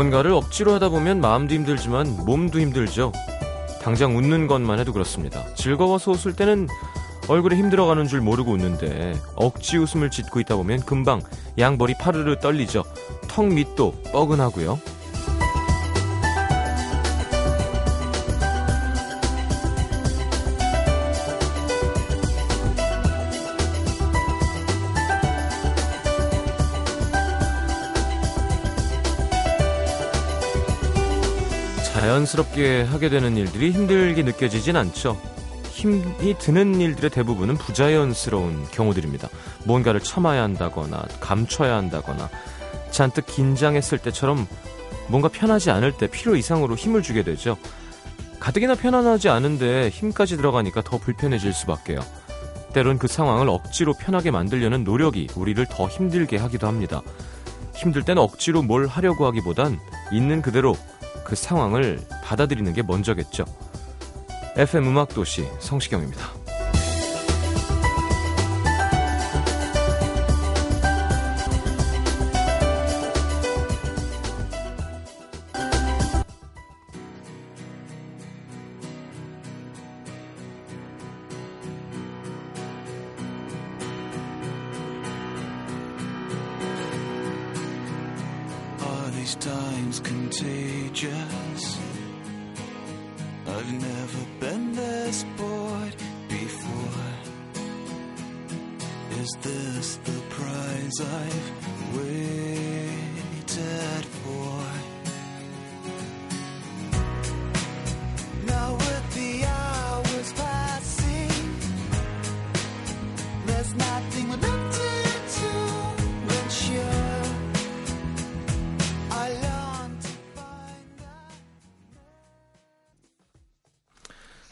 무언가를 억지로 하다 보면 마음도 힘들지만 몸도 힘들죠. 당장 웃는 것만 해도 그렇습니다. 즐거워서 웃을 때는 얼굴에 힘들어가는 줄 모르고 웃는데 억지 웃음을 짓고 있다 보면 금방 양머리 파르르 떨리죠. 턱 밑도 뻐근하고요. 자연스럽게 하게 되는 일들이 힘들게 느껴지진 않죠. 힘이 드는 일들의 대부분은 부자연스러운 경우들입니다. 뭔가를 참아야 한다거나 감춰야 한다거나 잔뜩 긴장했을 때처럼 뭔가 편하지 않을 때 필요 이상으로 힘을 주게 되죠. 가뜩이나 편안하지 않은데 힘까지 들어가니까 더 불편해질 수밖에요. 때론 그 상황을 억지로 편하게 만들려는 노력이 우리를 더 힘들게 하기도 합니다. 힘들 땐 억지로 뭘 하려고 하기보단 있는 그대로 그 상황을 받아들이는 게 먼저겠죠. FM 음악도시 성시경입니다.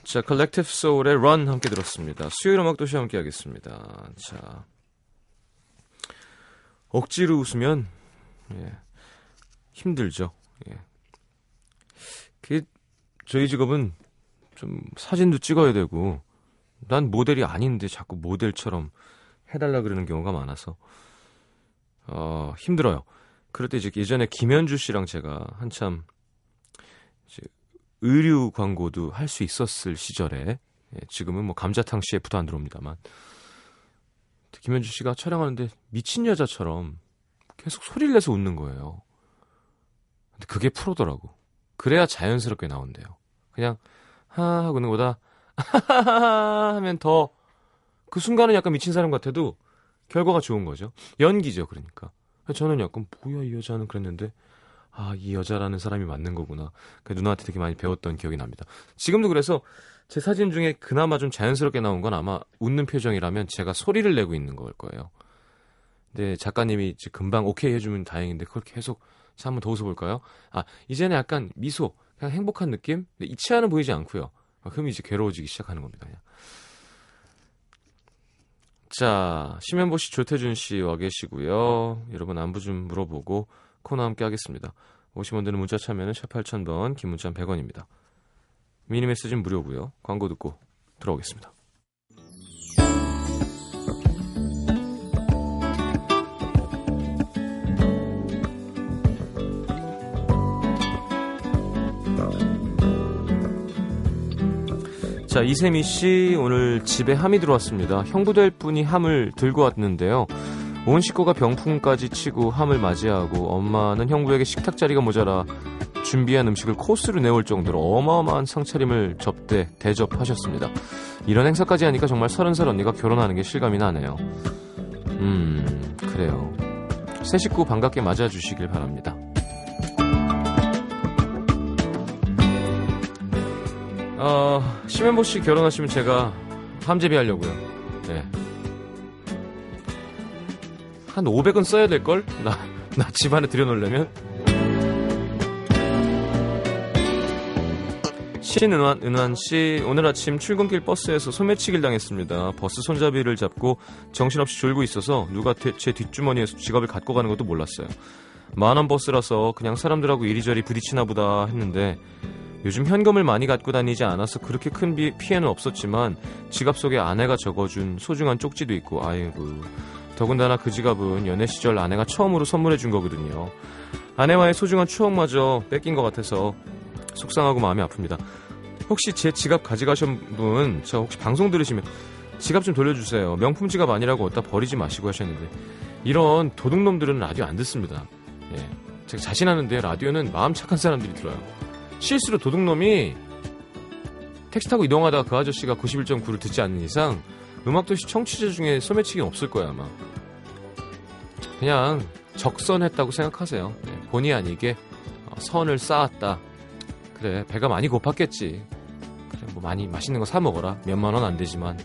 자, 컬렉티브 소울의 Run 함께 들었습니다. 수요일 음악 도시 함께 하겠습니다. 자. 억지로 웃으면 예. 힘들죠. 예. 그 저희 직업은 좀 사진도 찍어야 되고 난 모델이 아닌데 자꾸 모델처럼 해달라 그러는 경우가 많아서 어, 힘들어요. 그럴 때 이제 예전에 김현주 씨랑 제가 한참 이제 의류 광고도 할 수 있었을 시절에 예, 지금은 뭐 감자탕 CF도 안 들어옵니다만 김현주 씨가 촬영하는데 미친 여자처럼 계속 소리를 내서 웃는 거예요. 근데 그게 프로더라고. 그래야 자연스럽게 나온대요. 그냥 하 하고 있는 거보다 하하하 하면 더 그 순간은 약간 미친 사람 같아도 결과가 좋은 거죠. 연기죠, 그러니까. 저는 약간 뭐야 이 여자는 그랬는데 아, 이 여자라는 사람이 맞는 거구나. 그 누나한테 되게 많이 배웠던 기억이 납니다. 지금도 그래서 제 사진 중에 그나마 좀 자연스럽게 나온 건 아마 웃는 표정이라면 제가 소리를 내고 있는 걸 거예요. 근데 작가님이 금방 오케이 해주면 다행인데 그걸 계속 자 한번 더 웃어볼까요? 아 이제는 약간 미소, 그냥 행복한 느낌? 근데 이 치아는 보이지 않고요. 그럼 이제 괴로워지기 시작하는 겁니다. 그냥. 자, 심현보 씨, 조태준 씨 와 계시고요. 여러분 안부 좀 물어보고 코너 함께 하겠습니다. 오시면 되는 문자 참여는 샵 8000번, 긴 문자 100원입니다. 미니 메시지는 무료고요. 광고 듣고 들어오겠습니다. 자, 이세미 씨, 오늘 집에 함이 들어왔습니다. 형부될 분이 함을 들고 왔는데요. 온 식구가 병풍까지 치고 함을 맞이하고 엄마는 형부에게 식탁 자리가 모자라 준비한 음식을 코스로 내올 정도로 어마어마한 상차림을 접대 대접하셨습니다. 이런 행사까지 하니까 정말 서른 살 언니가 결혼하는 게 실감이 나네요. 음 그래요. 새 식구 반갑게 맞아주시길 바랍니다. 어, 심현보 씨 결혼하시면 제가 함재비 하려고요. 네. 한 500은 써야 될걸? 나, 나 집안에 들여놓으려면? 신은환, 은환 씨, 오늘 아침 출근길 버스에서 소매치기를 당했습니다. 버스 손잡이를 잡고 정신없이 졸고 있어서 누가 제 뒷주머니에서 지갑을 갖고 가는 것도 몰랐어요. 만원 버스라서 그냥 사람들하고 이리저리 부딪히나 보다 했는데 요즘 현금을 많이 갖고 다니지 않아서 그렇게 큰 비, 피해는 없었지만 지갑 속에 아내가 적어준 소중한 쪽지도 있고 아이고 더군다나 그 지갑은 연애 시절 아내가 처음으로 선물해 준 거거든요. 아내와의 소중한 추억마저 뺏긴 것 같아서 속상하고 마음이 아픕니다. 혹시 제 지갑 가져가신 분, 저 혹시 방송 들으시면 지갑 좀 돌려주세요. 명품 지갑 아니라고 어디다 버리지 마시고 하셨는데 이런 도둑놈들은 라디오 안 듣습니다. 예. 제가 자신하는데 라디오는 마음 착한 사람들이 들어요. 실수로 도둑놈이 택시 타고 이동하다가 그 아저씨가 91.9를 듣지 않는 이상 음악도시 청취자 중에 소매치기 없을 거야 아마. 그냥 적선했다고 생각하세요. 네, 본의 아니게 어, 선을 쌓았다. 그래 배가 많이 고팠겠지. 그래 뭐 많이 맛있는 거 사 먹어라. 몇만 원 안 되지만.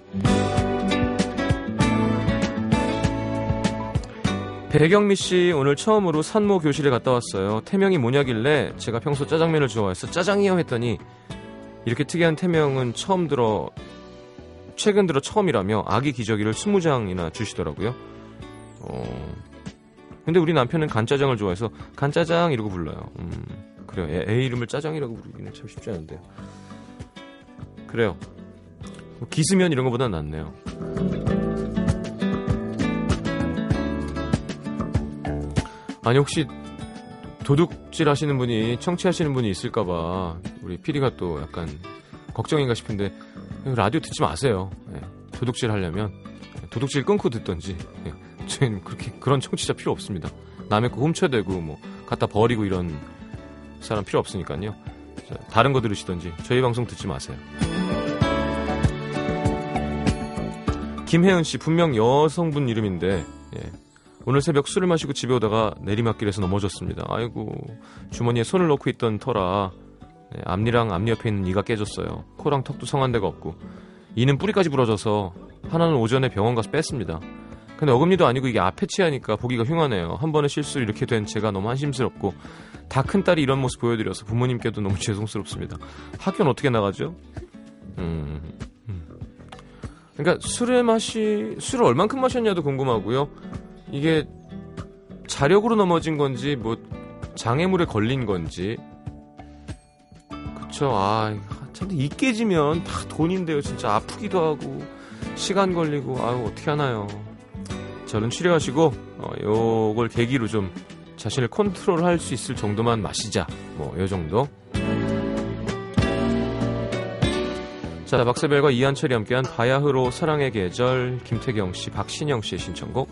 배경미 씨 오늘 처음으로 산모 교실에 갔다 왔어요. 태명이 뭐냐길래 제가 평소 짜장면을 좋아해서 짜장이요 했더니 이렇게 특이한 태명은 처음 들어 최근 들어 처음이라며 아기 기저귀를 20장이나 주시더라고요. 어. 근데 우리 남편은 간짜장을 좋아해서 간짜장 이러고 불러요. 음. 그래요. 애, 애 이름을 짜장이라고 부르기는 참 쉽지 않은데요. 그래요. 뭐 기스면 이런 것보다 낫네요. 아니 혹시 도둑질 하시는 분이 청취하시는 분이 있을까봐 우리 피디가 또 약간 걱정인가 싶은데 라디오 듣지 마세요. 예, 도둑질 하려면 도둑질 끊고 듣던지 예, 저희는 그렇게 그런 청취자 필요 없습니다. 남의 거 훔쳐대고 뭐 갖다 버리고 이런 사람 필요 없으니까요. 자, 다른 거 들으시던지 저희 방송 듣지 마세요. 김혜은 씨 분명 여성분 이름인데 예, 오늘 새벽 술을 마시고 집에 오다가 내리막길에서 넘어졌습니다. 아이고 주머니에 손을 넣고 있던 터라 네, 앞니랑 앞니 옆에 있는 이가 깨졌어요. 코랑 턱도 성한 데가 없고 이는 뿌리까지 부러져서 하나는 오전에 병원 가서 뺐습니다. 근데 어금니도 아니고 이게 앞에 치하니까 보기가 흉하네요. 한 번의 실수로 이렇게 된 제가 너무 한심스럽고 다 큰 딸이 이런 모습 보여드려서 부모님께도 너무 죄송스럽습니다. 학교는 어떻게 나가죠? 음, 음. 그러니까 술을 마시 술을 얼만큼 마셨냐도 궁금하고요. 이게 자력으로 넘어진 건지 뭐 장애물에 걸린 건지 그쵸 아 참 이 깨지면 다 돈인데요. 진짜 아프기도 하고 시간 걸리고 아유 어떻게 하나요? 저는 치료하시고 어, 요걸 계기로 좀 자신을 컨트롤 할 수 있을 정도만 마시자. 뭐 요 정도. 자 박세별과 이한철이 함께한 바야흐로 사랑의 계절 김태경 씨 박신영 씨의 신청곡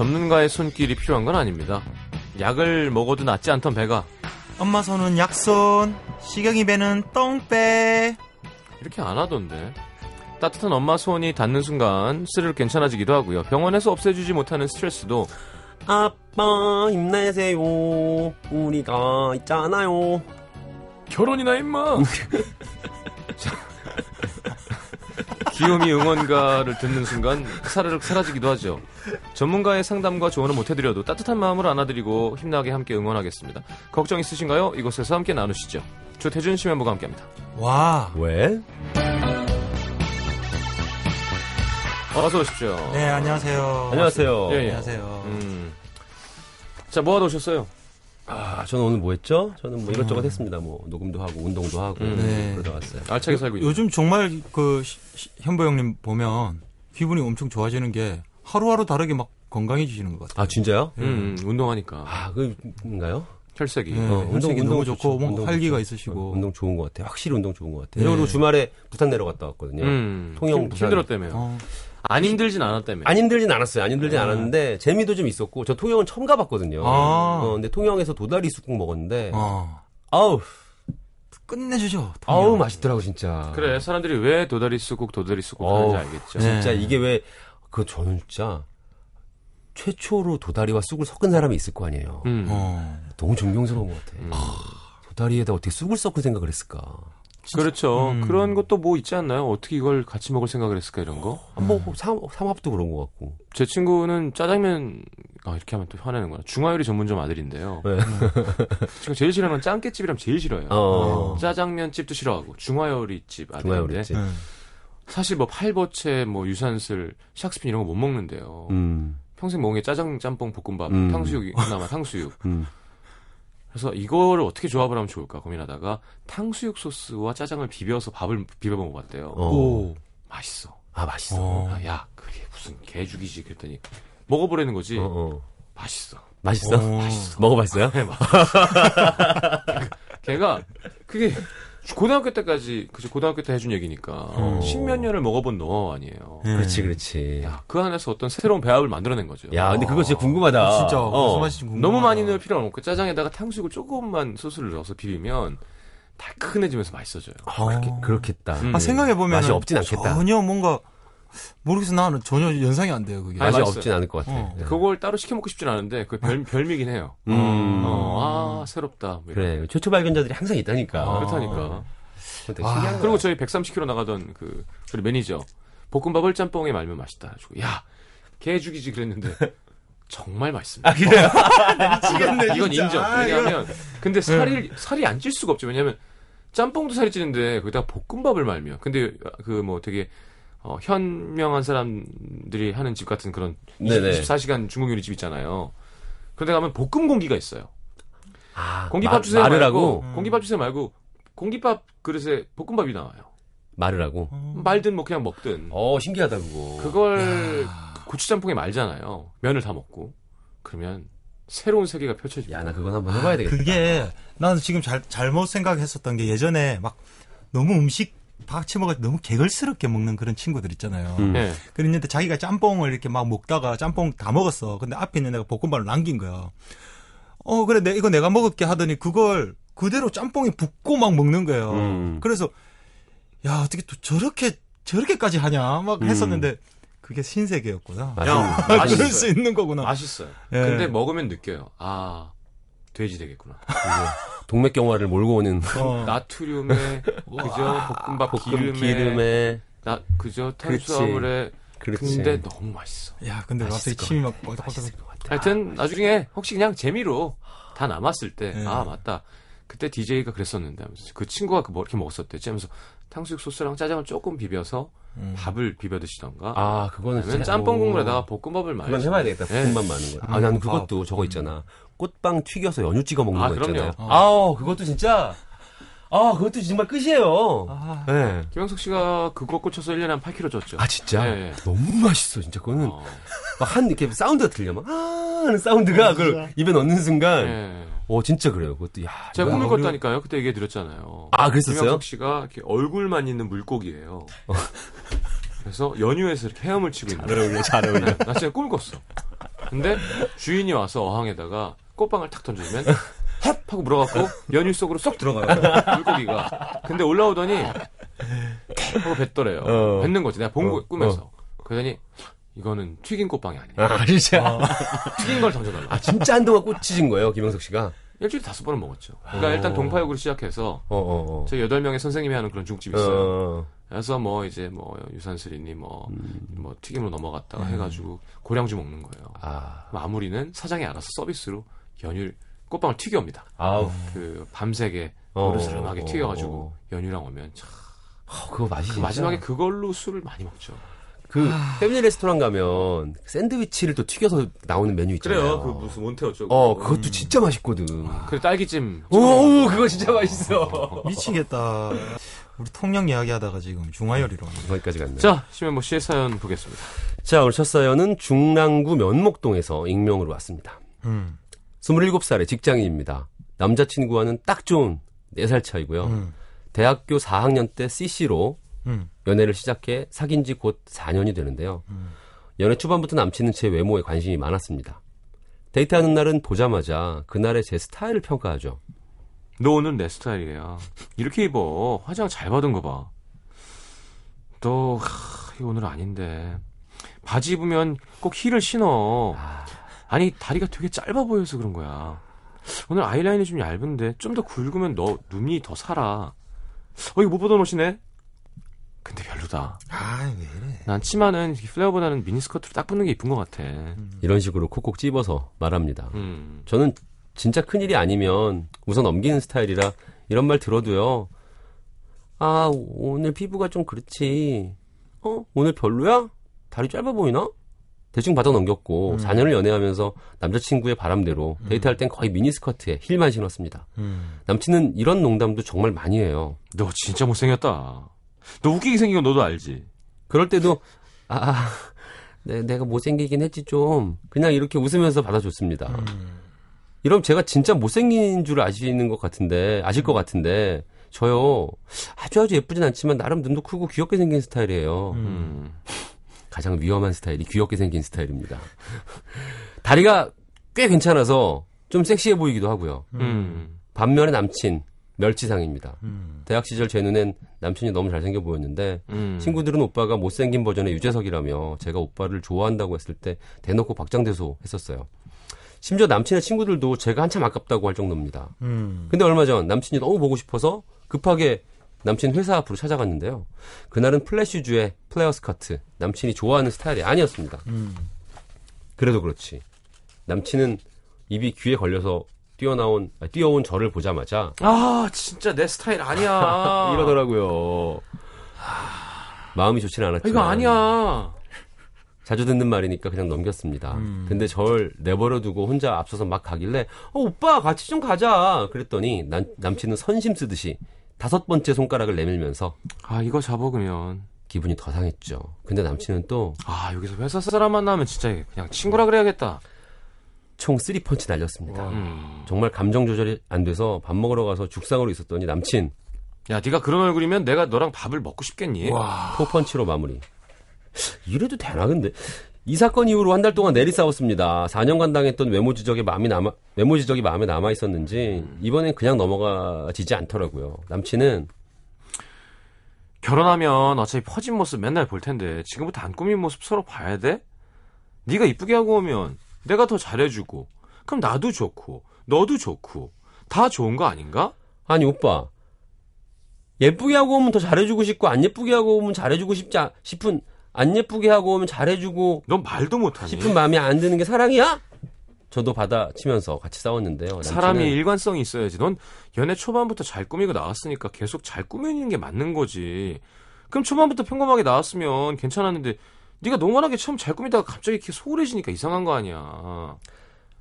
전문가의 손길이 필요한 건 아닙니다. 약을 먹어도 낫지 않던 배가 엄마 손은 약손, 시경이 배는 똥배. 이렇게 안 하던데. 따뜻한 엄마 손이 닿는 순간 스르륵 괜찮아지기도 하고요. 병원에서 없애주지 못하는 스트레스도 아빠 힘내세요. 우리가 있잖아요. 결혼이나 임마. 귀요미 응원가를 듣는 순간 사르륵 사라지기도 하죠. 전문가의 상담과 조언을 못해드려도 따뜻한 마음으로 안아드리고 힘나게 함께 응원하겠습니다. 걱정 있으신가요? 이곳에서 함께 나누시죠. 조태준 심현보가 함께합니다. 와. 왜? 어서 오십시오. 네, 안녕하세요. 안녕하세요. 예, 예. 안녕하세요. 음. 자, 뭐 하러 오셨어요? 아, 저는 오늘 뭐 했죠? 저는 뭐 이것저것 했습니다. 뭐 녹음도 하고 운동도 하고 음. 네. 그러다 왔어요. 알차게 살고 있는. 요즘 정말 그 시- 시- 현보 형님 보면 기분이 엄청 좋아지는 게 하루하루 다르게 막 건강해지시는 것 같아요. 아, 진짜요? 음, 음, 운동하니까. 아, 그인가요? 혈색이. 네, 어, 혈색이 너무 좋죠. 좋고 뭔가 운동 활기가 좋죠. 있으시고. 어, 운동 좋은 것 같아요. 확실히 운동 좋은 것 같아요. 네. 그리고 주말에 부산 내려갔다 왔거든요. 음, 통영 힘, 부산. 힘들었다며요. 어, 안 힘들진 않았다며. 안 힘들진 않았어요. 안 힘들진 네. 않았는데 재미도 좀 있었고 저 통영은 처음 가봤거든요. 아. 어, 근데 통영에서 도다리 쑥국 먹었는데 어. 아우 끝내주죠. 아우. 맛있더라고 진짜. 그래, 사람들이 왜 도다리 쑥국, 도다리 쑥국 하는지 알겠죠. 네. 진짜 이게 왜 그 저는 진짜 최초로 도다리와 쑥을 섞은 사람이 있을 거 아니에요. 음. 어. 너무 존경스러운 것 같아. 음. 도다리에다 어떻게 쑥을 섞을 생각을 했을까? 그렇죠. 음. 그런 것도 뭐 있지 않나요? 어떻게 이걸 같이 먹을 생각을 했을까 이런 거? 아, 뭐 삼, 삼합도 그런 것 같고. 제 친구는 짜장면 아 이렇게 하면 또 화내는구나. 중화요리 전문점 아들인데요. 네. 지금 제일 싫어하는 건 짱깨집이랑 제일 싫어요. 어. 짜장면 집도 싫어하고 중화요리 집 아들인데 중화요리집. 음. 사실 뭐 팔보채 뭐 유산슬 샥스핀 이런 거 못 먹는데요. 음. 평생 먹은 게 짜장 짬뽕 볶음밥 음. 탕수육이 그나마 탕수육. 음. 그래서 이거를 어떻게 조합을 하면 좋을까 고민하다가 탕수육 소스와 짜장을 비벼서 밥을 비벼 먹어봤대요. 어. 오. 맛있어. 아, 맛있어. 어. 아, 야 그게 무슨 개죽이지 그랬더니 먹어보라는 거지. 어, 어. 맛있어. 맛있어? 어. 먹어봤어요? 네, 맛- 걔가 그게 고등학교 때까지 그죠 고등학교 때 해준 얘기니까 어. 십몇 년을 먹어본 너 아니에요. 예. 그렇지, 그렇지. 야, 그 안에서 어떤 새로운 배합을 만들어낸 거죠. 야, 근데 그거 진짜 궁금하다. 진짜 어. 무슨 맛인지 궁금하다. 너무 많이 넣을 필요는 없고 짜장에다가 탕수육을 조금만 소스를 넣어서 비비면 달큰해지면서 맛있어져요. 아, 그렇게, 그렇겠다. 음. 아, 생각해 보면 맛이 없진 않겠다. 전혀 뭔가 모르겠어 나는 전혀 연상이 안 돼요 그게. 맛이. 없진 않을 것 같아. 어. 네. 그걸 따로 시켜 먹고 싶진 않은데 그 별, 별미긴 해요. 음. 어, 아 새롭다. 뭐. 그래. 최초 발견자들이 항상 있다니까. 아. 그렇다니까. 되게 아, 그리고. 저희 130km 나가던 그 우리 매니저 볶음밥을 짬뽕에 말면 맛있다. 해가지고 야, 개 죽이지 그랬는데 정말 맛있습니다. 아, 그래요? 미치겠네 이건 인정. 아, 왜냐하면 근데 살이 살이 안 찔 수가 없죠. 왜냐하면 짬뽕도 살이 찌는데 거기다가 볶음밥을 말며. 근데 그 뭐 되게 어, 현명한 사람들이 하는 집 같은 그런 네네. 24시간 중국 요리집 있잖아요. 그런데 가면 볶음 공기가 있어요. 아, 공기밥 마- 주세요 마르라고? 말고 공기밥 주세요 말고 공기밥 그릇에 볶음밥이 나와요. 마르라고? 말든 뭐 그냥 먹든 어, 신기하다, 그거. 그걸 고추짬뽕에 말잖아요. 면을 다 먹고 그러면 새로운 세계가 펼쳐집니다. 야, 나 그건 한번 해봐야 되겠다. 그게 나는 지금 잘 잘못 생각했었던 게 예전에 막 너무 음식 같이 먹을 때 너무 개걸스럽게 먹는 그런 친구들 있잖아요. 음. 예. 그랬는데 자기가 짬뽕을 이렇게 막 먹다가 짬뽕 다 먹었어. 근데 앞에 있는 애가 볶음밥을 남긴 거야. 어, 그래, 내, 이거 내가 먹을게 하더니 그걸 그대로 짬뽕에 붓고 막 먹는 거예요. 음. 그래서, 야, 어떻게 또 저렇게, 저렇게까지 하냐? 막 음. 했었는데, 그게 신세계였구나. 아, 그럴. 수 있는 거구나. 맛있어요. 예. 근데 먹으면 느껴요. 아, 돼지 되겠구나. 동맥경화를 몰고 오는 어. 나트륨에 그저 볶음밥 볶음 기름에, 기름에. 나 그저. 탄수화물에 그렇지. 근데 너무 맛있어. 야, 근데 맛있을 갑자기 것 침이 막 꼴딱꼴딱. 맛있을 것 같아. 하여튼 나중에 혹시 그냥 재미로 다 남았을 때 예. 아 맞다 그때 DJ가 그랬었는데 하면서 그 친구가 그 뭐 이렇게 먹었었대 하면서 탕수육 소스랑 짜장을 조금 비벼서 음. 밥을 비벼 드시던가 아, 그거는 진짜- 짬뽕 오. 국물에다가 볶음밥을 많이 그건 해봐야 되겠다. 예. 볶음밥 많은 거. 아, 밥. 그것도 저거 있잖아. 꽃빵 튀겨서 연유 찍어 먹는 아, 거 그럼요. 있잖아요. 어. 아우, 그것도 진짜. 아, 그것도 정말 끝이에요. 아, 네. 김영석 씨가 그거 꽂혀서 1년에 한 8kg 쪘죠. 아, 진짜? 예, 예. 너무 맛있어, 진짜. 그거는. 어, 막 한, 이렇게 사운드가 들려. 막, 아, 하는 사운드가 그걸 입에 넣는 순간. 예. 어, 진짜 그래요. 그것도, 야. 제가 꿈을 꿨다니까요. 그때 얘기해 드렸잖아요. 아, 그랬었어요? 김영석 씨가 이렇게 얼굴만 있는 물고기예요. 그래서 연휴에서 이렇게 헤엄을 치고 있는 거예요. 어울려, 잘 어울려. 나 진짜 꿈을 꿨어. 근데 주인이 와서 어항에다가 꽃빵을 탁 던져주면 헵 하고 물어갖고 연유 속으로 쏙 들어가요. 물고기가. 근데 올라오더니 하고 뱉더래요. 어. 뱉는 거지. 내가 본 어, 거, 꿈에서. 그러더니 이거는 튀긴 꽃빵이 아니야. 아, 진짜. 튀긴 걸 던져달라. 아, 진짜 한동안 꽂히신 거예요, 김영석 씨가? 일주일에 다섯 번은 먹었죠. 그러니까 어. 일단 동파육으로 시작해서 어, 어, 어. 저희 여덟 명의 선생님이 하는 그런 중집이 어, 있어요. 어. 그래서 뭐 이제 뭐 유산슬이니 뭐, 음. 뭐 튀김으로 넘어갔다가 해가지고 고량주 먹는 거예요. 아, 마무리는 사장이 알아서 서비스로 연유 꽃빵을 튀겨옵니다. 아우. 그 밤새게 어, 노릇스름하게 어, 튀겨가지고 어. 연유랑 오면 참, 어, 그거 맛이 그. 마지막에 그걸로 술을 많이 먹죠. 그 패밀리 레스토랑 가면 샌드위치를 또 튀겨서 나오는 메뉴 있잖아요. 몬테 어쩌고. 어, 그것도 진짜 맛있거든. 그래 딸기찜. 오, 오, 그거 진짜 맛있어. 미치겠다. 우리 통영 이야기 하다가 지금 중화요리로. 거기까지 갔네. 자, 자, 심현보 씨의 사연 보겠습니다. 오늘 첫 사연은 중랑구 면목동에서 익명으로 왔습니다. 음. 27살의 직장인입니다. 남자친구와는 딱 좋은 4살 차이고요. 음. 대학교 4학년 때 CC로 음. 연애를 시작해 사귄 지 곧 4년이 되는데요. 음. 연애 초반부터 남친은 제 외모에 관심이 많았습니다. 데이트하는 날은 보자마자 그날의 제 스타일을 평가하죠. 너 오늘 내 스타일이야. 이렇게 입어. 화장 잘 받은 거 봐. 너, 하, 이거 오늘 아닌데. 바지 입으면 꼭 힐을 신어. 아니, 다리가 되게 짧아 보여서 그런 거야. 오늘 아이라인이 좀 얇은데 좀 더 굵으면 너 눈이 더 살아. 어, 이거 못 보던 옷이네? 근데 별로다. 아, 왜 이래. 난 치마는 이 플레어보다는 미니스커트로 딱 붙는 게 이쁜 것 같아. 이런 식으로 콕콕 찝어서 말합니다. 음. 저는 진짜 큰일이 아니면 우선 넘기는 스타일이라 이런 말 들어도요. 아, 오늘 피부가 좀 그렇지. 어? 오늘 별로야? 다리 짧아 보이나? 대충 받아 넘겼고 4년을 연애하면서 남자친구의 바람대로 데이트할 땐 거의 미니스커트에 힐만 신었습니다. 음. 남친은 이런 농담도 정말 많이 해요. 너 진짜 못생겼다. 너 웃기게 생긴 건 너도 알지? 그럴 때도 아, 아 내, 내가 못생기긴 했지 좀 그냥 이렇게 웃으면서 받아줬습니다. 음. 이러면 제가 진짜 못생긴 줄 아시는 것 같은데 아실 것 같은데 저요 아주 아주 예쁘진 않지만 나름 눈도 크고 귀엽게 생긴 스타일이에요. 음. 가장 위험한 스타일이 귀엽게 생긴 스타일입니다. 다리가 꽤 괜찮아서 좀 섹시해 보이기도 하고요. 음. 반면에 남친 멸치상입니다. 음. 대학 시절 제 눈엔 남친이 너무 잘생겨 보였는데 음. 친구들은 오빠가 못생긴 버전의 유재석이라며 제가 오빠를 좋아한다고 했을 때 대놓고 박장대소 했었어요. 심지어 남친의 친구들도 제가 한참 아깝다고 할 정도입니다. 음. 근데 얼마 전 남친이 너무 보고 싶어서 급하게 남친 회사 앞으로 찾아갔는데요. 그날은 플래시주의 플레어 스커트. 남친이 좋아하는 스타일이 아니었습니다. 음. 그래도 그렇지. 남친은 입이 귀에 걸려서 뛰어나온 아, 뛰어온 저를 보자마자 아, 진짜 내 스타일 아니야. 이러더라고요. 마음이 좋지는 않았지만 이거 아니야. 자주 듣는 말이니까 그냥 넘겼습니다. 근데 절 내버려두고 혼자 앞서서 막 가길래 어, 오빠 같이 좀 가자 그랬더니 남, 남친은 선심 쓰듯이 다섯 번째 손가락을 내밀면서 아, 이거 잡아 그러면. 기분이 더 상했죠. 근데 남친은 또총 아, 여기서 회사 사람 만나면 진짜 그냥 친구라 그래야겠다. 쓰리 펀치 날렸습니다. 음. 정말 감정 조절이 안 돼서 밥 먹으러 가서 죽상으로 있었더니 남친 야, 네가 그런 얼굴이면 내가 너랑 밥을 먹고 싶겠니? 포 펀치로 마무리. 이래도 되나 근데 이 사건 이후로 한 달 동안 내리 싸웠습니다. 4년간 당했던 외모 지적에 마음이 남아 외모 지적이 마음에 남아 있었는지 이번엔 그냥 넘어가지지 않더라고요. 남친은 결혼하면 어차피 퍼진 모습 맨날 볼 텐데 지금부터 안 꾸민 모습 서로 봐야 돼? 네가 이쁘게 하고 오면 내가 더 잘해주고 그럼 나도 좋고 너도 좋고 다 좋은 거 아닌가? 아니 오빠 예쁘게 하고 오면 더 잘해주고 싶고 안 예쁘게 하고 오면 잘해주고 싶지 않- 싶은 안 예쁘게 하고 오면 잘해주고 넌 말도 못하니? 싶은 마음이 안 드는 게 사랑이야? 저도 받아치면서 같이 싸웠는데요. 사람이 일관성이 있어야지. 넌 연애 초반부터 잘 꾸미고 나왔으니까 계속 잘 꾸미는 게 맞는 거지. 그럼 초반부터 평범하게 나왔으면 괜찮았는데 네가 너무나게 처음 잘 꾸미다가 갑자기 이렇게 소홀해지니까 이상한 거 아니야.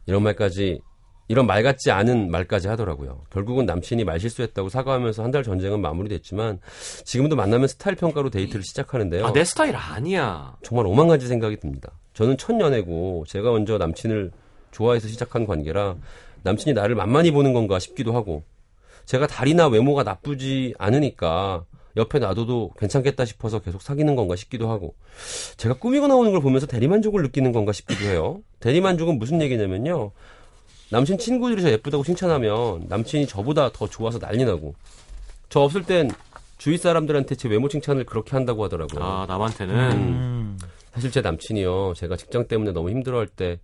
이런 말까지 이런 말 같지 않은 말까지 하더라고요. 결국은 남친이 말 실수했다고 사과하면서 한 달 전쟁은 마무리됐지만 지금도 만나면 스타일 평가로 데이트를 시작하는데요. 아, 내 스타일 아니야. 정말 오만 가지 생각이 듭니다. 저는 첫 연애고 제가 먼저 남친을 좋아해서 시작한 관계라 남친이 나를 만만히 보는 건가 싶기도 하고 제가 다리나 외모가 나쁘지 않으니까 옆에 놔둬도 괜찮겠다 싶어서 계속 사귀는 건가 싶기도 하고 제가 꾸미고 나오는 걸 보면서 대리만족을 느끼는 건가 싶기도 해요. 대리만족은 무슨 얘기냐면요. 남친 친구들이 저 예쁘다고 칭찬하면 남친이 저보다 더 좋아서 난리 나고 저 없을 땐 주위 사람들한테 제 외모 칭찬을 그렇게 한다고 하더라고요. 아, 남한테는. 음. 사실 제 남친이요. 제가 직장 때문에 너무 힘들어할 때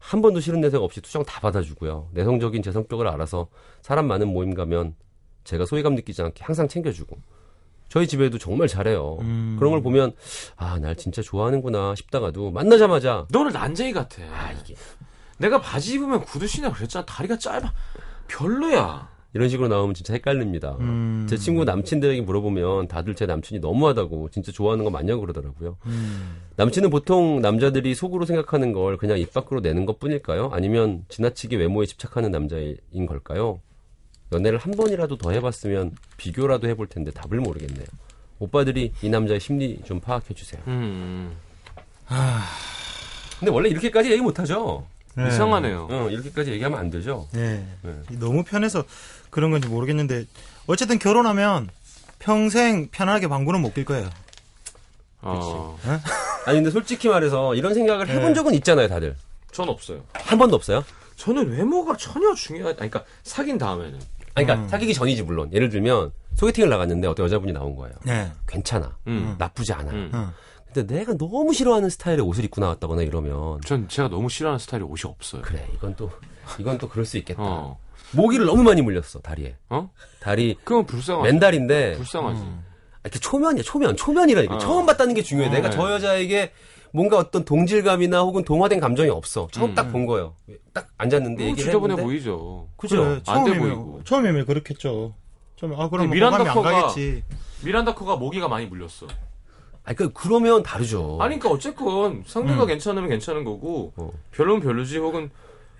한 번도 싫은 내색 없이 투정 다 받아주고요. 내성적인 제 성격을 알아서 사람 많은 모임 가면 제가 소외감 느끼지 않게 항상 챙겨주고 저희 집에도 정말 잘해요. 음. 그런 걸 보면 아 날 진짜 좋아하는구나 싶다가도 만나자마자 너는 난쟁이 같아. 아 이게 내가 바지 입으면 구두 신으라 그랬잖아. 다리가 짧아. 별로야. 이런 식으로 나오면 진짜 헷갈립니다. 음. 제 친구 남친들에게 물어보면 다들 제 남친이 너무하다고 진짜 좋아하는 거 맞냐고 그러더라고요. 음. 남친은 보통 남자들이 속으로 생각하는 걸 그냥 입 밖으로 내는 것 뿐일까요? 아니면 지나치게 외모에 집착하는 남자인 걸까요? 연애를 한 번이라도 더 해봤으면 비교라도 해볼 텐데 답을 모르겠네요. 오빠들이 이 남자의 심리 좀 파악해 주세요. 음. 근데 원래 이렇게까지 얘기 못하죠. 네. 이상하네요. 어, 이렇게까지 얘기하면 안 되죠. 네. 네. 너무 편해서 그런 건지 모르겠는데 어쨌든 결혼하면 평생 편하게 방구는 못 낄 거예요. 어. 아니 근데 솔직히 말해서 이런 생각을 해본 네. 적은 있잖아요, 다들. 전 없어요. 한 번도 없어요? 저는 외모가 전혀 중요하지. 아니, 그러니까 사귄 다음에는. 아니, 그러니까 음. 사귀기 전이지 물론. 예를 들면 소개팅을 나갔는데 어떤 여자분이 나온 거예요. 네. 괜찮아. 음. 나쁘지 않아. 음. 어. 근데 내가 너무 싫어하는 스타일의 옷을 입고 나왔다거나 이러면 전 제가 너무 싫어하는 스타일의 옷이 없어요. 그래 이건 또 이건 또 그럴 수 있겠다. 어. 모기를 너무 많이 물렸어 다리에. 어? 다리 그건 불쌍하지. 맨다리인데 불쌍하지. 이렇게 초면이야 초면 초면이라니까 어. 처음 봤다는 게 중요해. 어, 내가 네. 저 여자에게 뭔가 어떤 동질감이나 혹은 동화된 감정이 없어. 처음 음, 딱본 거예요. 딱 앉았는데 너무 얘기를 지저분해 했는데 보이죠. 그죠? 그래, 안돼 처음이면 보이고. 처음이면 그렇겠죠. 처음에 아 그럼 근데 미란다 커가-. 미란다 커가 모기가 많이 물렸어. 아니 그 그러면 다르죠. 아니 그러니까 어쨌건 상대가 괜찮으면 괜찮은 거고 어. 별로면 별로지 혹은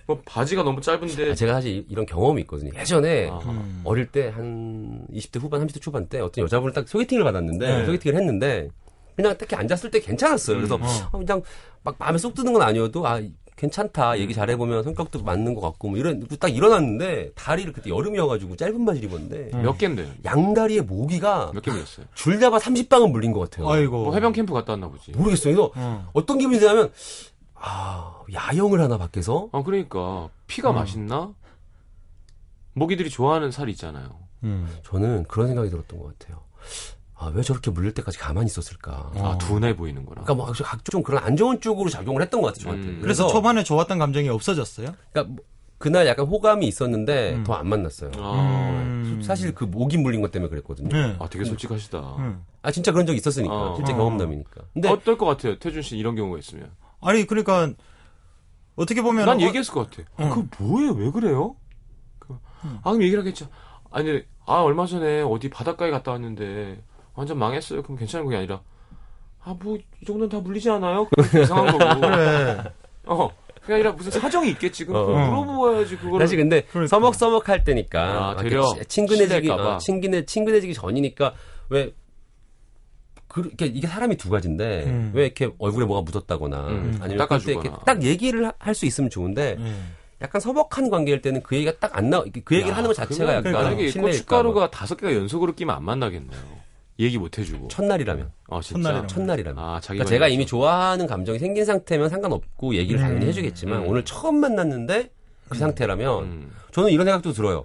뭐 바지가 너무 짧은데 아, 제가 사실 이- 이런 경험이 있거든요. 예전에 아. 음. 어릴 때 한 20대 후반, 30대 초반 때 어떤 여자분을 딱 소개팅을 받았는데 네. 소개팅을 했는데 그냥 딱히 앉았을 때 괜찮았어요. 그래서 음. 어, 그냥 막 마음에 쏙 드는 건 아니어도 아 괜찮다 얘기 잘해보면 성격도 맞는 것 같고 뭐 이런 딱 일어났는데 다리를 그때 여름이어가지고 짧은 바지를 입었는데 음. 몇 개인데 양다리에 모기가 몇 개 물렸어요. 줄 잡아 30방은 물린 것 같아요. 아이고. 뭐 해변 캠프 갔다 왔나 보지. 모르겠어요. 그래서 어. 어떤 기분이 드냐면 아 야영을 하나 밖에서 아 그러니까 피가 맛있나? 모기들이 좋아하는 살 있잖아요. 음. 저는 그런 생각이 들었던 것 같아요. 아 왜 저렇게 물릴 때까지 가만히 있었을까? 아 둔해 보이는구나. 그러니까 뭐 각종 그런 안 좋은 쪽으로 작용을 했던 것 같아요, 저한테. 음. 그래서 초반에 좋았던 감정이 없어졌어요? 그러니까 뭐 그날 약간 호감이 있었는데 음. 더안 만났어요. 아, 음. 사실 그 모기 물린 것 때문에 그랬거든요. 네. 아 되게 솔직하시다. 음. 아 진짜 그런 적 있었으니까 어. 실제 어. 경험담이니까. 근데 어떨 것 같아요, 태준 씨 이런 경우가 있으면? 아니 그러니까 어떻게 보면 난 어, 얘기했을 것 같아. 응. 그 뭐예요? 왜 그래요? 그, 아 그럼 얘기를 하겠죠. 아니 아 얼마 전에 어디 바닷가에 갔다 왔는데 완전 망했어요. 그럼 괜찮은 게 아니라 아 뭐 이 정도는 다 물리지 않아요? 이상한 거고. 그래. 어. 그게 아니라 무슨 사정이 있겠지. 그럼 어. 그걸 물어봐야지 그거를. 사실 근데 그러니까. 서먹서먹 할 때니까 아, 막 되려 이렇게 친근해지기. 어, 친근해 친근해지기 전이니까 왜 그렇게 이게 사람이 두 가지인데 음. 왜 이렇게 얼굴에 뭐가 묻었다거나 음, 아니면 그때 이렇게. 딱 얘기를 할 수 있으면 좋은데 음. 약간 서먹한 관계일 때는 그 얘기가 딱 안 나오 그 얘기를 야, 하는 것 자체가 그러면 약간 만약에. 고춧가루가 다섯 개가 연속으로 끼면 안 만나겠네요. 얘기 못 해주고. 첫날이라면 아 진짜. 첫날이라면. 첫날이라면 아 자기가 그러니까 제가. 이미 좋아하는 감정이 생긴 상태면 상관없고 얘기를 당연히 음. 해주겠지만 음. 오늘 처음 만났는데 그 상태라면 음. 저는 이런 생각도 들어요.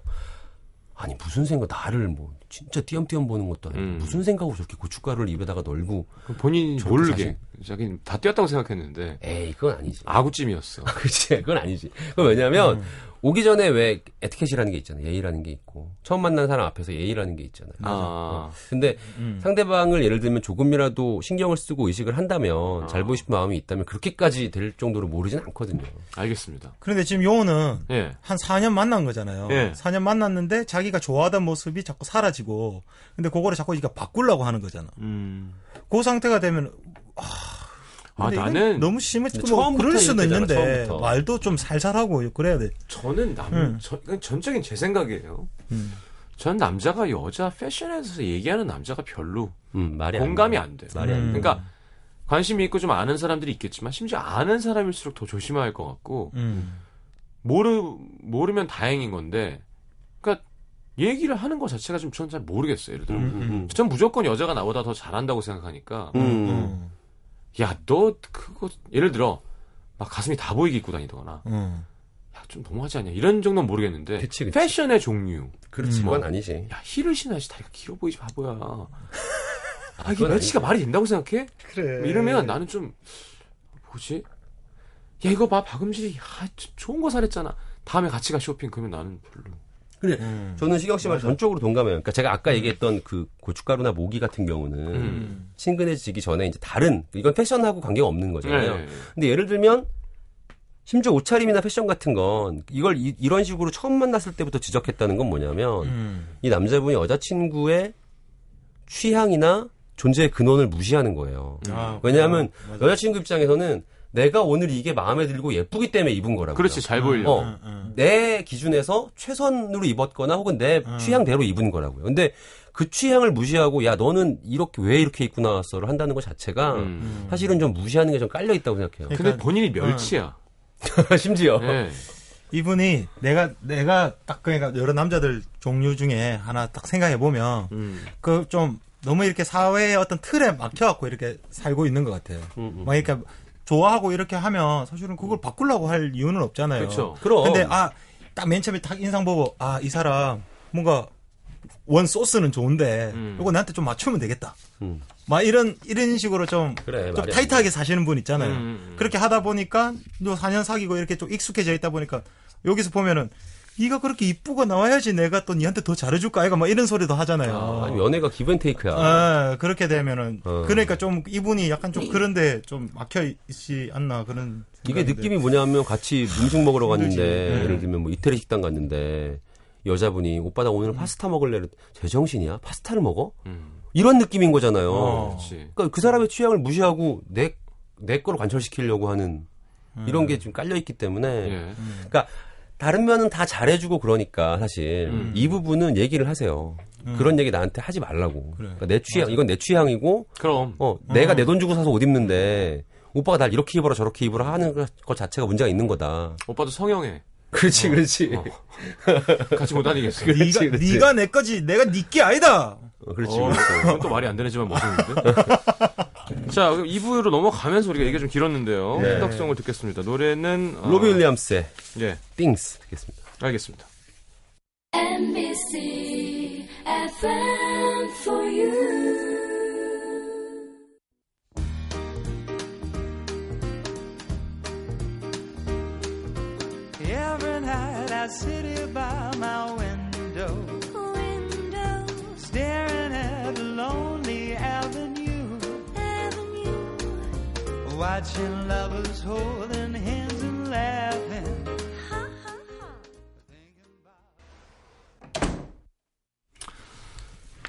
아니 무슨 생각 나를 뭐 진짜 띄엄띄엄 보는 것도 아니고 음. 무슨 생각으로 저렇게 고춧가루를 입에다가 널고 본인이 저렇게 모르게 자기는 다 뛰었다고 생각했는데 에이 그건 아니지. 아구찜이었어. 그렇지 그건 아니지. 그건 왜냐면 오기 전에 왜 에티켓이라는 게 있잖아요. 예의라는 게 있고 처음 만난 사람 앞에서 예의라는 게 있잖아요. 아. 근데 음. 상대방을 예를 들면 조금이라도 신경을 쓰고 의식을 한다면 아. 잘 보고 싶은 마음이 있다면 그렇게까지 될 정도로 모르진 않거든요. 알겠습니다. 그런데 지금 요호는 예. 한 4년 만난 거잖아요. 예. 4년 만났는데 자기가 좋아하던 모습이 자꾸 사라지고 근데 그거를 자꾸 이가 바꾸려고 하는 거잖아. 음. 그 상태가 되면 아 이건 나는 너무 심했고 뭐 그럴 수는 있는데 처음부터. 말도 좀 살살하고 그래야 돼. 저는 남 음. 저, 이건 전적인 제 생각이에요. 음. 전 남자가 여자 패션에 대해서 얘기하는 남자가 별로 음, 말이 공감이 돼. 안 돼요. 말이 안 돼. 음. 그러니까 관심이 있고 좀 아는 사람들이 있겠지만 심지어 아는 사람일수록 더 조심해야 할 것 같고 음. 모르 모르면 다행인 건데 그러니까 얘기를 하는 것 자체가 좀 저는 잘 모르겠어요. 예를 들어 음, 음, 음. 전 무조건 여자가 나보다 더 잘한다고 생각하니까 음. 음. 야너 그거 예를 들어 막 가슴이 다 보이게 입고 다니거나 음. 야 좀 너무하지 않냐 이런 정도는 모르겠는데 그치, 그치. 패션의 종류 그렇지, 음. 그건 아니지. 야 힐을 신어야지 다리가 길어 보이지 바보야 아 이게 그건 매치가 말이 된다고 생각해? 그래. 뭐 이러면 나는 좀 뭐지? 야 이거 봐 박음질이 야, 저- 좋은 거 사랬잖아 다음에 같이 가 쇼핑 그러면 나는 별로 근데 음. 저는 시경 씨말 전적으로 동감해요. 그러니까 제가 아까 얘기했던 그 고춧가루나 모기 같은 경우는 음. 친근해지기 전에 이제 다른 이건 패션하고 관계가 없는 거잖아요. 네. 근데 예를 들면 심지어 옷차림이나 패션 같은 건 이걸 이, 런 식으로 처음 만났을 때부터 지적했다는 건 뭐냐면 음. 이 남자분이 여자친구의 취향이나 존재의 근원을 무시하는 거예요. 아, 왜냐하면 맞아. 여자친구 입장에서는 내가 오늘 이게 마음에 들고 예쁘기 때문에 입은 거라고. 그렇지 잘 보이려 어. 음, 음. 내 기준에서 최선으로 입었거나 혹은 내 음. 취향대로 입은 거라고요. 근데 그 취향을 무시하고 야 너는 이렇게 왜 이렇게 입고 나왔어를 한다는 것 자체가 음. 사실은 좀 무시하는 게 좀 깔려 있다고 생각해요. 근데 그러니까- 본인이 멸치야 심지어 네. 이분이 내가 내가 딱 그러니까 여러 남자들 종류 중에 하나 딱 생각해 보면 음. 그좀 너무 이렇게 사회의 어떤 틀에 막혀갖고 이렇게 살고 있는 것 같아요. 음, 음. 막 그러니까 좋아하고 이렇게 하면 사실은 그걸 바꾸려고 할 이유는 없잖아요. 그렇죠. 그럼. 근데 아 딱 맨 처음에 딱 인상 보고 아 이 사람 뭔가 원 소스는 좋은데 음. 이거 나한테 좀 맞추면 되겠다. 음. 막 이런 이런 식으로 좀, 그래, 좀 타이트하게 사시는 분 있잖아요. 음, 음, 음. 그렇게 하다 보니까 또 4년 사귀고 이렇게 좀 익숙해져 있다 보니까 여기서 보면은 네가 그렇게 이쁘고 나와야지 내가 또 니한테 더 잘해줄까 아이가 막 이런 소리도 하잖아요. 아니, 연애가 기브앤테이크야. 아, 그렇게 되면은 어. 그러니까 좀 이분이 약간 좀 그런데 좀 막혀 있지 않나 그런 이게 생각인데. 느낌이 뭐냐면 같이 음식 먹으러 갔는데. 네. 예를 들면 뭐 이태리 식당 갔는데 여자분이 오빠 나 오늘 파스타 먹을래 제정신이야 파스타를 먹어 음. 이런 느낌인 거잖아요 어. 그러니까 그 사람의 취향을 무시하고 내 내 거로 관철시키려고 하는 이런 게 좀 깔려 있기 때문에 예. 그러니까 다른 면은 다 잘해주고 그러니까 사실 음. 이 부분은 얘기를 하세요 음. 그런 얘기 나한테 하지 말라고 그래. 그러니까 내 취향 이건 내 취향이고 그럼 어, 내가 내 돈 주고 사서 옷 입는데 오빠가 날 이렇게 입어라 저렇게 입어라 하는 것- 것 자체가 문제가 있는 거다. 오빠도 성형해. 그렇지, 그렇지. 같이 못 다니겠어. 네가 그렇지, 그렇지. 네가 내 거지 내가 니게 아니다. 어, 그렇지, 어. 그건 또 말이 안 되지만 멋있는데. 자, 그럼 2부로 넘어가면서 우리가 얘기가 좀 길었는데요. 네. 해덕성을 듣겠습니다. 노래는 어, 로비 윌리엄스의 예, Things 듣겠습니다. 알겠습니다. NBC FM for you. Every night I sit here by my window, watching lovers holding hands and laughing. Ha ha ha.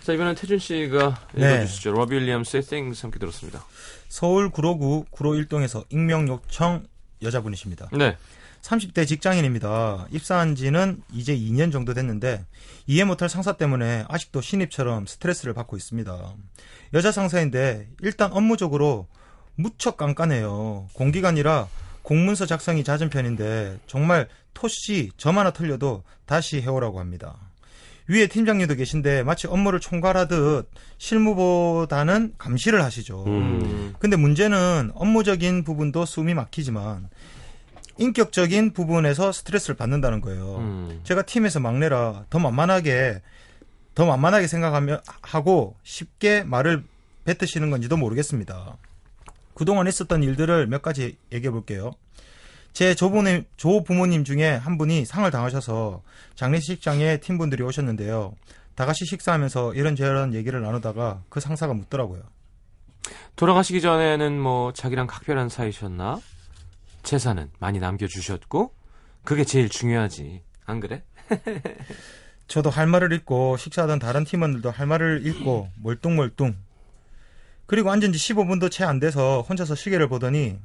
자, 이번엔 태준 씨가 네. 읽어주시죠. 로비 윌리엄스의 Things 함께 들었습니다. 서울 구로구 구로 1동에서 익명 요청 여자분이십니다. 네. 30대 직장인입니다. 입사한 지는 이제 2년 정도 됐는데 이해 못할 상사 때문에 아직도 신입처럼 스트레스를 받고 있습니다. 여자 상사인데 일단 업무적으로 무척 깐깐해요. 공기관이라 공문서 작성이 잦은 편인데 정말 토씨 점 하나 틀려도 다시 해오라고 합니다. 위에 팀장님도 계신데 마치 업무를 총괄하듯 실무보다는 감시를 하시죠. 음. 근데 문제는 업무적인 부분도 숨이 막히지만 인격적인 부분에서 스트레스를 받는다는 거예요. 음. 제가 팀에서 막내라 더 만만하게 더 만만하게 생각하며 하고 쉽게 말을 뱉으시는 건지도 모르겠습니다. 그동안 있었던 일들을 몇 가지 얘기해 볼게요. 제 조부모님, 조부모님 중에 한 분이 상을 당하셔서 장례식장에 팀분들이 오셨는데요. 다 같이 식사하면서 이런저런 얘기를 나누다가 그 상사가 묻더라고요. 돌아가시기 전에는 뭐 자기랑 각별한 사이셨나? 재산은 많이 남겨주셨고 그게 제일 중요하지. 안 그래? 저도 할 말을 읽고 식사하던 다른 팀원들도 할 말을 읽고 멀뚱멀뚱. 그리고 앉은 지 15분도 채 안 돼서 혼자서 시계를 보더니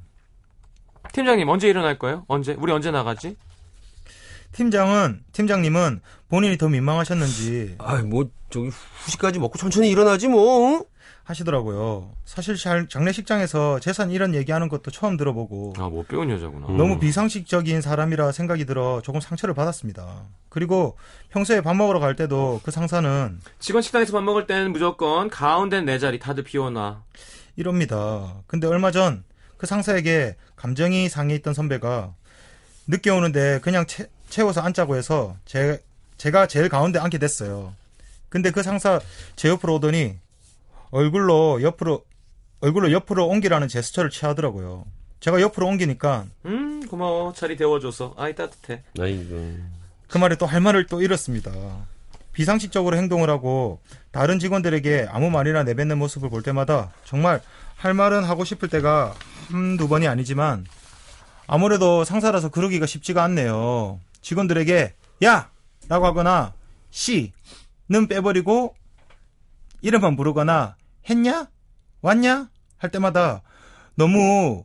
팀장님 언제 일어날 거예요? 언제? 우리 언제 나가지? 팀장은 팀장님은 본인이 더 민망하셨는지 아, 뭐 저기 후식까지 먹고 천천히 일어나지 뭐. 하시더라고요. 사실 잘- 장례식장에서 재산 이런 얘기하는 것도 처음 들어보고 아, 못 배운 여자구나. 음. 너무 비상식적인 사람이라 생각이 들어 조금 상처를 받았습니다. 그리고 평소에 밥 먹으러 갈 때도 그 상사는 직원 식당에서 밥 먹을 때는 무조건 가운데 내 자리 다들 비워놔. 이럽니다. 근데 얼마 전 그 상사에게 감정이 상해 있던 선배가 늦게 오는데 그냥 채, 채워서 앉자고 해서 제, 제가 제일 가운데 앉게 됐어요. 근데 그 상사 제 옆으로 오더니 얼굴로 옆으로 얼굴로 옆으로 옮기라는 제스처를 취하더라고요. 제가 옆으로 옮기니까 음, 고마워. 자리 데워줘서. 아이, 따뜻해. 아이고. 그 말에 또 할 말을 또 잃었습니다. 비상식적으로 행동을 하고 다른 직원들에게 아무 말이나 내뱉는 모습을 볼 때마다 정말 할 말은 하고 싶을 때가 한두 번이 아니지만 아무래도 상사라서 그러기가 쉽지가 않네요. 직원들에게 야! 라고 하거나 씨 는 빼버리고 이름만 부르거나 했냐? 왔냐? 할 때마다 너무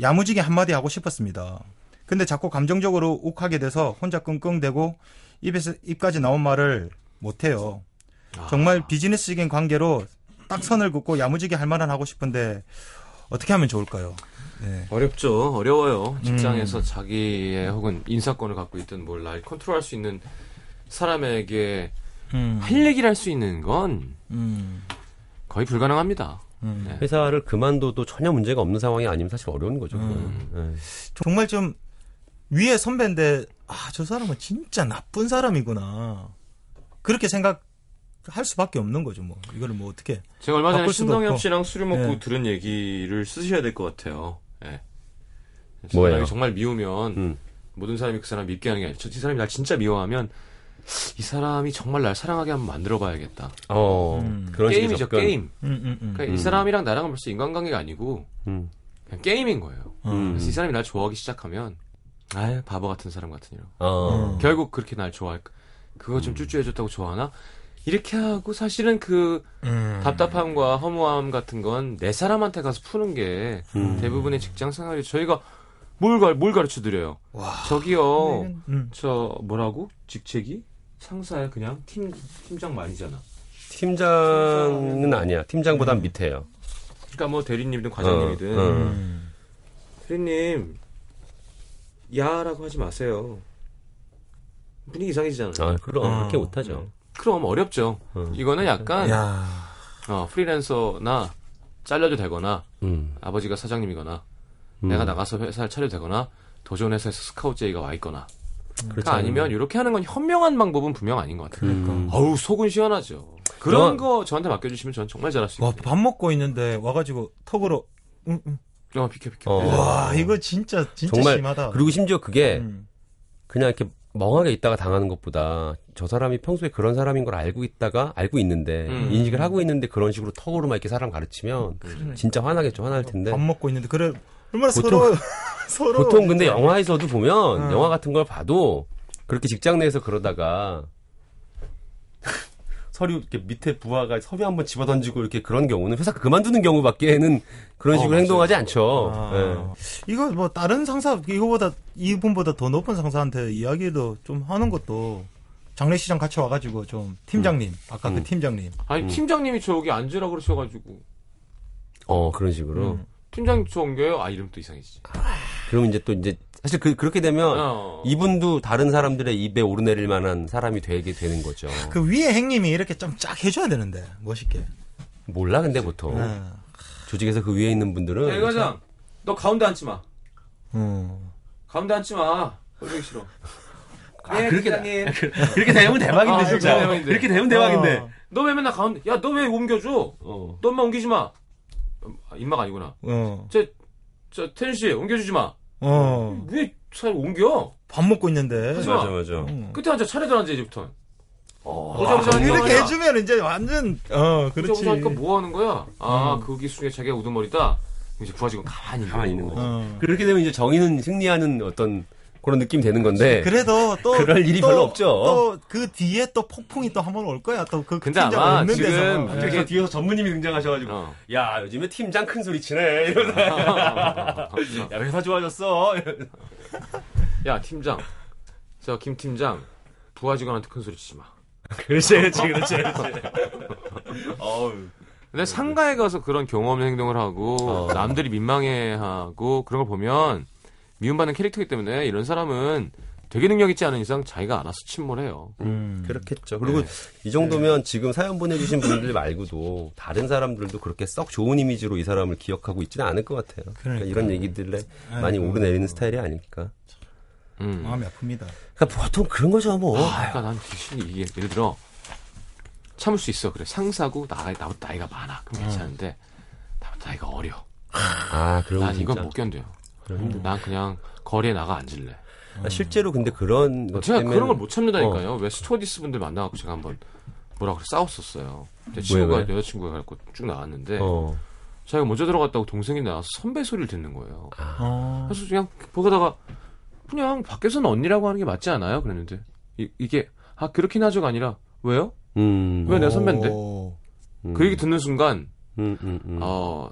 야무지게 한마디 하고 싶었습니다. 근데 자꾸 감정적으로 욱하게 돼서 혼자 끙끙대고 입에서 입까지 나온 말을 못해요. 정말 비즈니스적인 관계로 딱 선을 긋고 야무지게 할 말은 하고 싶은데 어떻게 하면 좋을까요? 네. 어렵죠. 어려워요. 음. 직장에서 자기의 혹은 인사권을 갖고 있든 뭘 날 컨트롤할 수 있는 사람에게 음, 할 얘기를 할 수 있는 건 음, 거의 불가능합니다. 음. 네. 회사를 그만둬도 전혀 문제가 없는 상황이 아니면 사실 어려운 거죠. 음. 예. 정말 좀 위에 선배인데 아 저 사람은 진짜 나쁜 사람이구나 그렇게 생각 할 수밖에 없는 거죠. 뭐 이거를 뭐 어떻게 제가 얼마 전에 신동엽. 씨랑 술을 먹고 네. 들은 얘기를 쓰셔야 될 것 같아요. 예. 뭐예요? 정말 미우면 음. 모든 사람이 그 사람 밉게 하는 게 아니라 저이 사람이 날 진짜 미워하면 이 사람이 정말 날 사랑하게 한번 만들어봐야겠다. 어, 음. 게임이죠 접근. 게임. 음, 음, 음. 그러니까 이 사람이랑 나랑은 벌써 인간관계가 아니고 음. 그냥 게임인 거예요. 음. 그래서 이 사람이 날 좋아하기 시작하면 아유 바보 같은 사람 같은 이런. 어. 결국 그렇게 날 좋아할까? 그거 좀 쭈쭈해줬다고 좋아하나? 이렇게 하고 사실은 그 음. 답답함과 허무함 같은 건 내 사람한테 가서 푸는 게 음. 대부분의 직장 생활이 저희가 뭘, 가, 뭘 가르쳐 드려요? 저기요, 음. 저 뭐라고? 직책이? 상사야 그냥 팀 팀장 말이잖아. 팀장은 아니야. 팀장보단 밑에요. 그러니까 뭐 대리님이든 과장님이든 어, 어. 음. 대리님 야라고 하지 마세요. 분위기 이상해지잖아요. 아, 그럼 어. 그렇게 못하죠. 그럼 어렵죠. 어. 이거는 약간 야. 어, 프리랜서나 잘려도 되거나 음. 아버지가 사장님이거나 음. 내가 나가서 회사를 차려도 되거나 회사에서 스카우트 제의가 와 있거나 그렇지 그러니까 아니면 이렇게 하는 건 현명한 방법은 분명 아닌 것 같아요. 음. 어우 속은 시원하죠. 그런 영화- 거 저한테 맡겨주시면 저는 정말 잘할 수 와, 있거든요. 밥 먹고 있는데 와가지고 턱으로. 음, 음. 어, 비켜 비켜. 어. 와, 이거 진짜, 진짜 정말 심하다. 그리고 심지어 그게 음. 그냥 이렇게 멍하게 있다가 당하는 것보다 저 사람이 평소에 그런 사람인 걸 알고 있다가 알고 있는데 음. 인식을 하고 있는데 그런 식으로 턱으로만 이렇게 사람 가르치면 진짜 화나겠죠 화날 텐데 밥 먹고 있는데, 그래. 얼마나 보통- 서로, 서로. 보통 근데 진짜. 영화에서도 보면 음. 영화 같은 걸 봐도 그렇게 직장 내에서 그러다가 서류 이렇게 밑에 부하가 서류 한번 집어 던지고 이렇게 그런 경우는 회사 그만두는 경우밖에는 그런 어, 식으로 맞아요. 행동하지 않죠. 아. 예. 이거 뭐 다른 상사 이거보다 이분보다 더 높은 상사한테 이야기도 좀 하는 것도 장례식장 같이 와가지고 좀 팀장님 아까 그 음. 팀장님 아니 팀장님이 저기 앉으라 그러셔가지고 어 그런 식으로. 음. 팀장님 저 옮겨요? 아 이름 또 이상해지지. 그러면 이제 또 이제 사실 그, 그렇게 되면 어. 이분도 다른 사람들의 입에 오르내릴 만한 사람이 되게 되는 거죠. 그 위에 행님이 이렇게 좀 쫙 해줘야 되는데 멋있게 몰라 근데 보통 네. 조직에서 그 위에 있는 분들은 야, 이 과장, 너 가운데 앉지 마. 음. 가운데 앉지 마. 꼴보기 싫어. 아, 네, 그렇게 팀장님. 그렇게 되면 대박인데 아, 진짜. 대박인데. 그렇게 되면 대박인데. 어. 너왜 맨날 가운데? 야, 너 왜 옮겨줘? 어. 너 엄마 옮기지 마. 아, 임마가 아니구나. 어. 저, 저, 태준 씨, 옮겨주지 마. 어. 왜 사람 옮겨? 밥 먹고 있는데 하지 맞아 마. 맞아. 음. 끝에 앉아 차례도 앉아, 이제부터. 어. 보자, 보자, 하니까 이렇게? 해주면 이제 완전 어 그렇지 보자 하니까 뭐 하는 거야? 아, 음. 거기 속에 자기가 우두머리다? 이제 부하 직원 가만히 가만히 있는. 거지. 어. 그렇게 되면 이제 정의는 승리하는 어떤 그런 느낌이 되는 건데. 그래도 또 그럴 일이 또- 별로 없죠. 또 그 뒤에 또 폭풍이 또 한 번 올 거야. 또그 근데 팀장 아마 없는 지금 데서. 되게- 갑자기 뒤에서 전무님이 등장하셔가지고 어. 야 요즘에 팀장 큰 소리 치네 야 회사 좋아졌어 야, 팀장. 저, 김 팀장. 부하 직원한테 큰 소리 치지 마. 그렇지 그렇지 그렇지 그렇지 어우 근데 상가에 가서 그런 경험 없는 행동을 하고 어. 남들이 민망해하고 그런 걸 보면 미움받는 캐릭터이기 때문에 이런 사람은 되게 능력 있지 않은 이상 자기가 알아서 침몰해요. 음. 그렇겠죠 그리고 이 정도면 지금 사연 보내주신 분들 말고도 다른 사람들도 그렇게 썩 좋은 이미지로 이 사람을 기억하고 있지는 않을 것 같아요 그러니까 그러니까. 이런 얘기들에 많이. 오르내리는 스타일이 아닐까 음. 마음이 아픕니다. 그러니까 보통 그런 거죠 뭐 그러니까 난 귀신이 이게 예를 들어 참을 수 있어 그래 상사고 나 나보다 나이가 많아 그럼 괜찮은데 나보다 나이가 어려. 아, 그런 거난 이건. 못 견뎌요. 난 그냥 거리에 나가 앉을래. 아, 실제로 근데 그런 것 제가 때문에 그런 걸 못 참는다니까요. 왜 스튜어디스 분들 만나갖고 제가 한번 뭐라 그래 싸웠었어요. 제 친구가 왜? 여자친구가 갖고 쭉 나왔는데 어. 자기가 먼저 들어갔다고 동생이 나와서 선배 소리를 듣는 거예요. 어. 그래서 그냥 보다가 그냥 밖에서는 언니라고 하는 게 맞지 않아요? 그랬는데 이, 이게 아 그렇긴 하죠가 아니라 왜요? 음. 왜내 선배인데? 오. 음. 그 얘기 듣는 순간 음, 음, 음. 어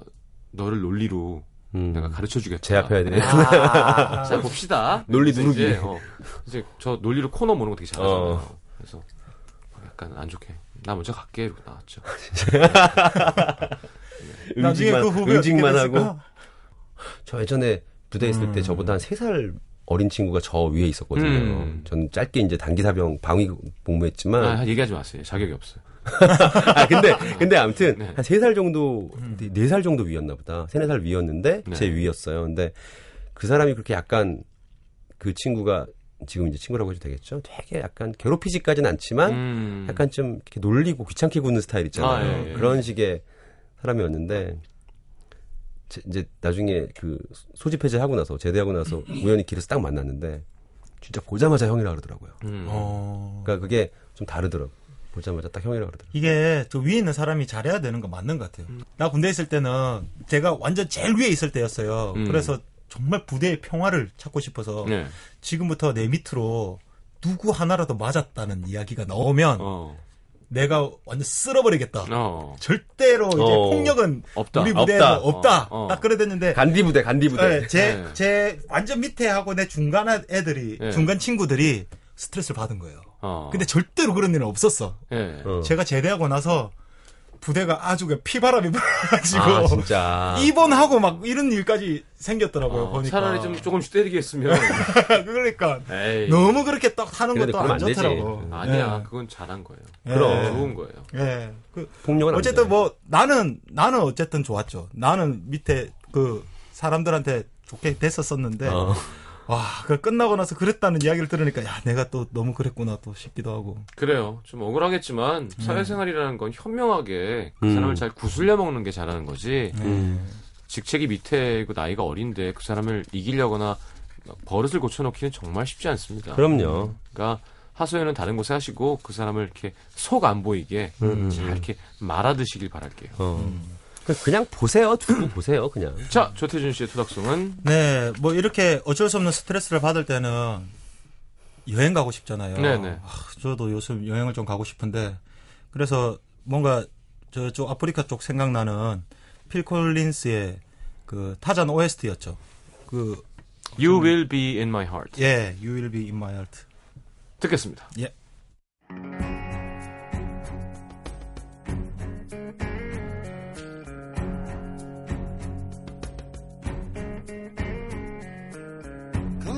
너를 논리로 음. 내가 가르쳐 주겠다. 제압해야 되네. 아, 자 봅시다. 논리 누르기. 이제, 어, 이제 저 논리로 코너 모는 거 되게 잘하잖아요. 어. 그래서 약간 안 좋게 나 먼저 갈게 이러고 나왔죠. 나중에 응징만, 그 후배 응징만 하고. 저 예전에 부대 에 있을 음. 때 저보다 한 3살 어린 친구가 저 위에 있었거든요. 음. 저는 짧게 이제 단기사병 방위 복무했지만. 아, 얘기하지 마세요. 자격이 없어요. 아, 근데, 근데 아무튼, 네. 한 3살 정도, 4살 정도 위였나 보다. 3, 4살 위였는데, 네. 제 위였어요. 근데 그 사람이 그렇게 약간, 그 친구가, 지금 이제 친구라고 해도 되겠죠? 되게 약간 괴롭히지까지는 않지만, 음. 약간 좀 이렇게 놀리고 귀찮게 구는 스타일 있잖아요. 아, 예, 예. 그런 식의 사람이었는데, 제- 이제 나중에 그 소집 해제하고 나서, 제대하고 나서 우연히 길에서 딱 만났는데, 진짜 보자마자 형이라 그러더라고요. 음. 어. 그러니까 그게 좀 다르더라고. 보자마자 딱 형이라 그러더라고. 이게 저 위에 있는 사람이 잘해야 되는 거 맞는 것 같아요. 나 군대 있을 때는 제가 완전 제일 위에 있을 때였어요. 음. 그래서 정말 부대의 평화를 찾고 싶어서 네. 지금부터 내 밑으로 누구 하나라도 맞았다는 이야기가 나오면 어. 내가 완전 쓸어버리겠다. 어. 절대로 이제 어. 폭력은 없다. 우리 무대에서 없다. 없다. 어, 어. 딱 그래 됐는데 간디 부대, 간디 부대. 네, 제, 네. 제 완전 밑에 하고 내 중간 애들이, 네. 중간 친구들이 스트레스를 받은 거예요. 어. 근데 절대로 그런 일은 없었어. 예. 어. 제가 제대하고 나서 부대가 아주 그냥 피바람이 불어가지고 아, 진짜. 입원하고 막 이런 일까지 생겼더라고요. 어, 보니까. 차라리 좀 조금씩 때리게 했으면. 그러니까 에이. 너무 그렇게 딱 하는 것도 안 안. 좋더라고. 아니야. 예. 그건 잘한 거예요. 그럼. 좋은 거예요. 예. 그 폭력은 안 어쨌든 돼. 뭐 나는 나는 어쨌든 좋았죠. 나는 밑에 그 사람들한테 좋게 됐었었는데 어. 와, 그 끝나고 나서 그랬다는 이야기를 들으니까 야, 내가 또 너무 그랬구나 또 싶기도 하고. 그래요. 좀 억울하겠지만 사회생활이라는 건 현명하게 그 음. 사람을 잘 구슬려 먹는 게 잘하는 거지. 음. 직책이 밑에 그 나이가 어린데 그 사람을 이기려거나 막 버릇을 고쳐놓기는 정말 쉽지 않습니다. 그럼요. 그러니까 하소연은 다른 곳에 하시고 그 사람을 이렇게 속 안 보이게 음, 음, 잘 음. 이렇게 말아드시길 바랄게요. 어. 그- 그냥 보세요. 두고 보세요. 그냥. 자, 조태준 씨의 토닥송은 네, 뭐 이렇게 어쩔 수 없는 스트레스를 받을 때는 여행 가고 싶잖아요. 네네. 아, 저도 요즘 여행을 좀 가고 싶은데 그래서 뭔가 저쪽 아프리카 쪽 생각나는 필 콜린스의 그 타잔 OST였죠. 그 You Will Be in My Heart 예, You Will Be in My Heart. 듣겠습니다. 예.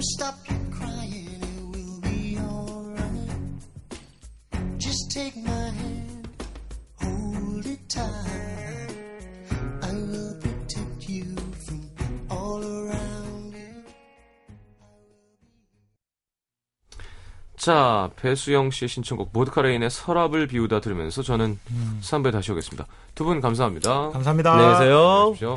Stop your crying, it will be alright. Just take my hand, hold it tight. I will protect you from all around you. 자, 배수영 씨의 신청곡 모드카레인의 서랍을 비우다 들으면서 저는 3부에 다시 오겠습니다. 두 분 감사합니다. 감사합니다. 안녕히 계세요. 안녕히 계십시오.